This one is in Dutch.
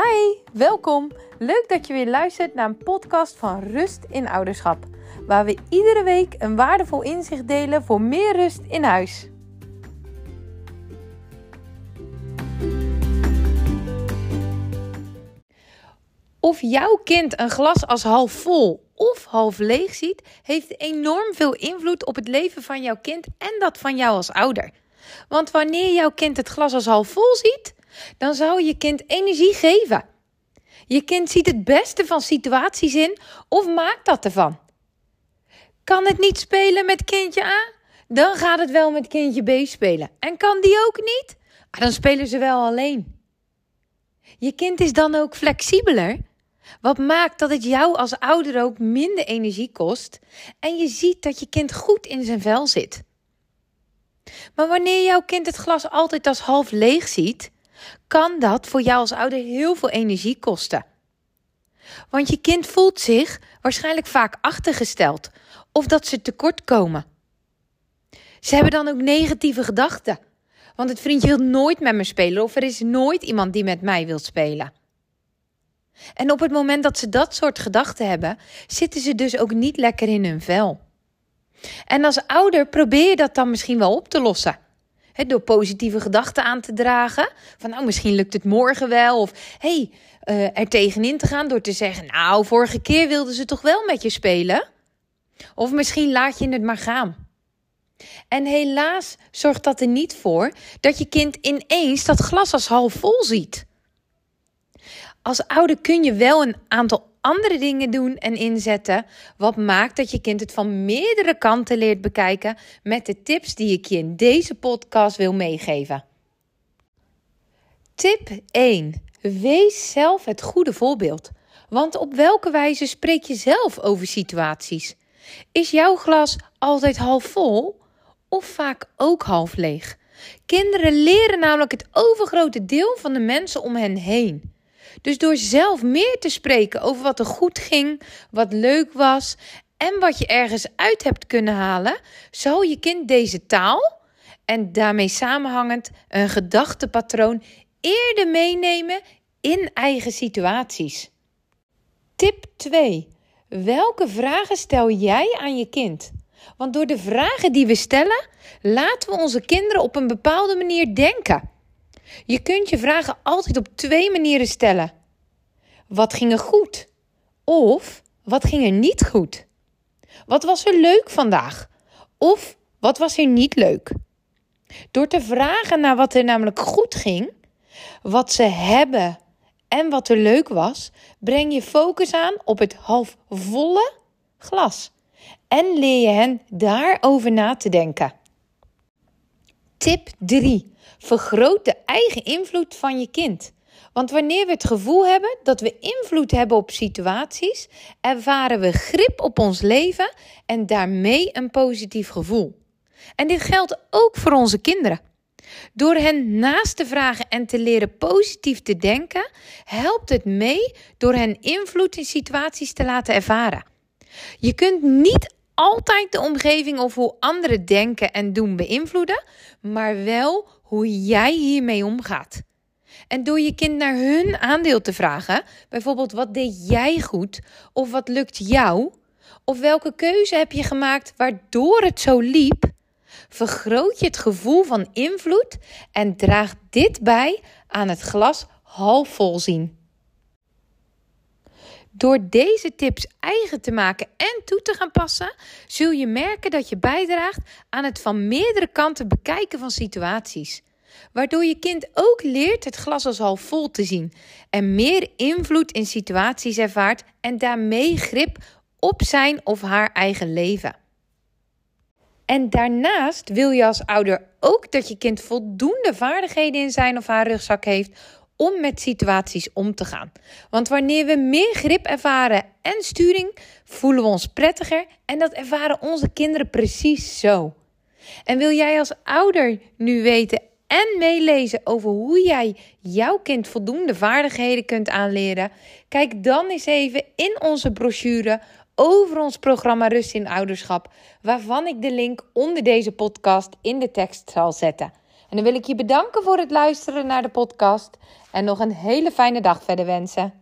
Hi, welkom. Leuk dat je weer luistert naar een podcast van Rust in Ouderschap, waar we iedere week een waardevol inzicht delen voor meer rust in huis. Of jouw kind een glas als half vol of half leeg ziet, heeft enorm veel invloed op het leven van jouw kind en dat van jou als ouder. Want wanneer jouw kind het glas als half vol ziet, dan zou je kind energie geven. Je kind ziet het beste van situaties in of maakt dat ervan. Kan het niet spelen met kindje A? Dan gaat het wel met kindje B spelen. En kan die ook niet? Ah, dan spelen ze wel alleen. Je kind is dan ook flexibeler. Wat maakt dat het jou als ouder ook minder energie kost en je ziet dat je kind goed in zijn vel zit. Maar wanneer jouw kind het glas altijd als half leeg ziet, kan dat voor jou als ouder heel veel energie kosten. Want je kind voelt zich waarschijnlijk vaak achtergesteld of dat ze tekort komen. Ze hebben dan ook negatieve gedachten. Want het vriendje wil nooit met me spelen of er is nooit iemand die met mij wil spelen. En op het moment dat ze dat soort gedachten hebben, zitten ze dus ook niet lekker in hun vel. En als ouder probeer je dat dan misschien wel op te lossen. Door positieve gedachten aan te dragen. Van nou, misschien lukt het morgen wel. Of hey, uh, er tegenin te gaan door te zeggen: Nou, vorige keer wilden ze toch wel met je spelen? Of misschien laat je het maar gaan. En helaas zorgt dat er niet voor dat je kind ineens dat glas als half vol ziet. Als ouder kun je wel een aantal andere dingen doen en inzetten. Wat maakt dat je kind het van meerdere kanten leert bekijken met de tips die ik je in deze podcast wil meegeven. Tip 1. Wees zelf het goede voorbeeld. Want op welke wijze spreek je zelf over situaties? Is jouw glas altijd half vol of vaak ook half leeg? Kinderen leren namelijk het overgrote deel van de mensen om hen heen. Dus door zelf meer te spreken over wat er goed ging, wat leuk was en wat je ergens uit hebt kunnen halen, zal je kind deze taal en daarmee samenhangend een gedachtepatroon eerder meenemen in eigen situaties. Tip 2. Welke vragen stel jij aan je kind? Want door de vragen die we stellen, laten we onze kinderen op een bepaalde manier denken. Je kunt je vragen altijd op twee manieren stellen. Wat ging er goed? Of wat ging er niet goed? Wat was er leuk vandaag? Of wat was er niet leuk? Door te vragen naar wat er namelijk goed ging, wat ze hebben en wat er leuk was, breng je focus aan op het halfvolle glas en leer je hen daarover na te denken. Tip 3. Vergroot de eigen invloed van je kind. Want wanneer we het gevoel hebben dat we invloed hebben op situaties, ervaren we grip op ons leven en daarmee een positief gevoel. En dit geldt ook voor onze kinderen. Door hen naast te vragen en te leren positief te denken, helpt het mee door hen invloed in situaties te laten ervaren. Je kunt niet altijd de omgeving of hoe anderen denken en doen beïnvloeden, maar wel hoe jij hiermee omgaat. En door je kind naar hun aandeel te vragen, bijvoorbeeld wat deed jij goed of wat lukt jou, of welke keuze heb je gemaakt waardoor het zo liep, vergroot je het gevoel van invloed en draagt dit bij aan het glas half vol zien. Door deze tips eigen te maken en toe te gaan passen, zul je merken dat je bijdraagt aan het van meerdere kanten bekijken van situaties. Waardoor je kind ook leert het glas als half vol te zien en meer invloed in situaties ervaart en daarmee grip op zijn of haar eigen leven. En daarnaast wil je als ouder ook dat je kind voldoende vaardigheden in zijn of haar rugzak heeft om met situaties om te gaan. Want wanneer we meer grip ervaren en sturing, voelen we ons prettiger en dat ervaren onze kinderen precies zo. En wil jij als ouder nu weten en meelezen over hoe jij jouw kind voldoende vaardigheden kunt aanleren? Kijk dan eens even in onze brochure over ons programma Rust in Ouderschap, waarvan ik de link onder deze podcast in de tekst zal zetten. En dan wil ik je bedanken voor het luisteren naar de podcast en nog een hele fijne dag verder wensen.